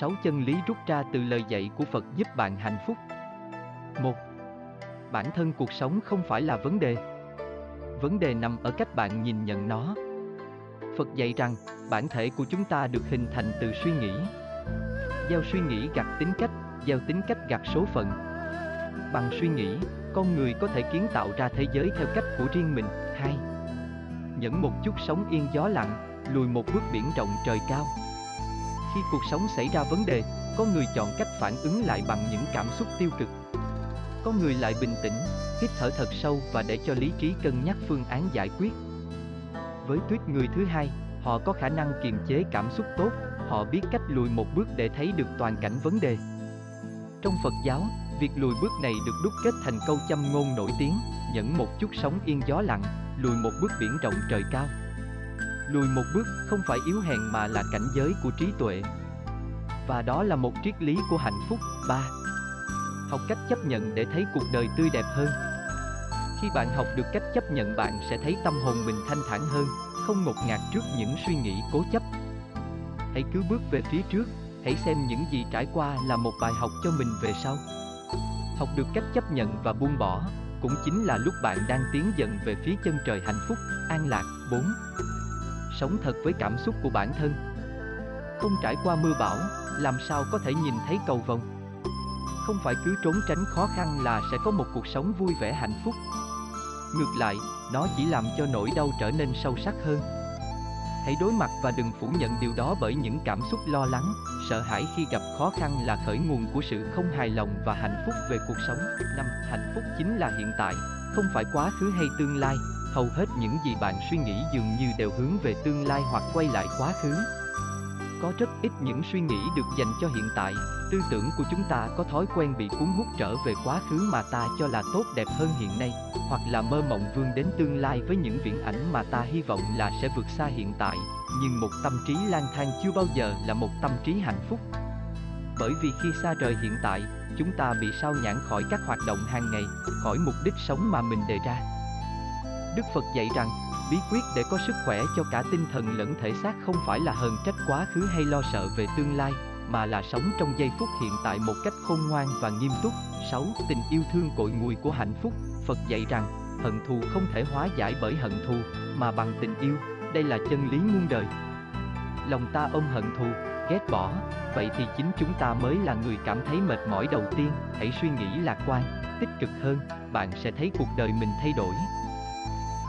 6 chân lý rút ra từ lời dạy của Phật giúp bạn hạnh phúc. 1. Bản thân cuộc sống không phải là vấn đề. Vấn đề nằm ở cách bạn nhìn nhận nó. Phật dạy rằng, bản thể của chúng ta được hình thành từ suy nghĩ. Gieo suy nghĩ gặt tính cách, gieo tính cách gặt số phận. Bằng suy nghĩ, con người có thể kiến tạo ra thế giới theo cách của riêng mình. 2. Nhẫn một chút sống yên gió lặng, lùi một bước biển rộng trời cao. Khi cuộc sống xảy ra vấn đề, có người chọn cách phản ứng lại bằng những cảm xúc tiêu cực. Có người lại bình tĩnh, hít thở thật sâu và để cho lý trí cân nhắc phương án giải quyết. Với tuyết người thứ hai, họ có khả năng kiềm chế cảm xúc tốt, họ biết cách lùi một bước để thấy được toàn cảnh vấn đề. Trong Phật giáo, việc lùi bước này được đúc kết thành câu châm ngôn nổi tiếng, nhẫn một chút sóng yên gió lặng, lùi một bước biển rộng trời cao. Lùi một bước không phải yếu hèn mà là cảnh giới của trí tuệ. Và đó là một triết lý của hạnh phúc. ba Học cách chấp nhận để thấy cuộc đời tươi đẹp hơn. Khi bạn học được cách chấp nhận bạn sẽ thấy tâm hồn mình thanh thản hơn, không ngột ngạt trước những suy nghĩ cố chấp. Hãy cứ bước về phía trước, hãy xem những gì trải qua là một bài học cho mình về sau. Học được cách chấp nhận và buông bỏ, cũng chính là lúc bạn đang tiến dần về phía chân trời hạnh phúc, an lạc. 4. Sống thật với cảm xúc của bản thân. Không trải qua mưa bão, làm sao có thể nhìn thấy cầu vồng? Không phải cứ trốn tránh khó khăn là sẽ có một cuộc sống vui vẻ hạnh phúc. Ngược lại, nó chỉ làm cho nỗi đau trở nên sâu sắc hơn. Hãy đối mặt và đừng phủ nhận điều đó bởi những cảm xúc lo lắng, sợ hãi khi gặp khó khăn là khởi nguồn của sự không hài lòng và hạnh phúc về cuộc sống. 5. Hạnh phúc chính là hiện tại, không phải quá khứ hay tương lai. Hầu hết những gì bạn suy nghĩ dường như đều hướng về tương lai hoặc quay lại quá khứ. Có rất ít những suy nghĩ được dành cho hiện tại, tư tưởng của chúng ta có thói quen bị cuốn hút trở về quá khứ mà ta cho là tốt đẹp hơn hiện nay, hoặc là mơ mộng vươn đến tương lai với những viễn ảnh mà ta hy vọng là sẽ vượt xa hiện tại, nhưng một tâm trí lang thang chưa bao giờ là một tâm trí hạnh phúc. Bởi vì khi xa rời hiện tại, chúng ta bị sao nhãn khỏi các hoạt động hàng ngày, khỏi mục đích sống mà mình đề ra. Đức Phật dạy rằng, bí quyết để có sức khỏe cho cả tinh thần lẫn thể xác không phải là hờn trách quá khứ hay lo sợ về tương lai, mà là sống trong giây phút hiện tại một cách khôn ngoan và nghiêm túc. 6. Tình yêu thương cội nguồn của hạnh phúc. Phật dạy rằng, hận thù không thể hóa giải bởi hận thù, mà bằng tình yêu. Đây là chân lý muôn đời. Lòng ta ôm hận thù, ghét bỏ, vậy thì chính chúng ta mới là người cảm thấy mệt mỏi đầu tiên. Hãy suy nghĩ lạc quan, tích cực hơn, bạn sẽ thấy cuộc đời mình thay đổi.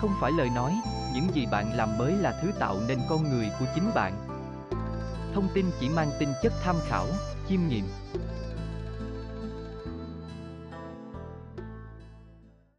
Không phải lời nói, những gì bạn làm mới là thứ tạo nên con người của chính bạn. Thông tin chỉ mang tính chất tham khảo, chiêm nghiệm.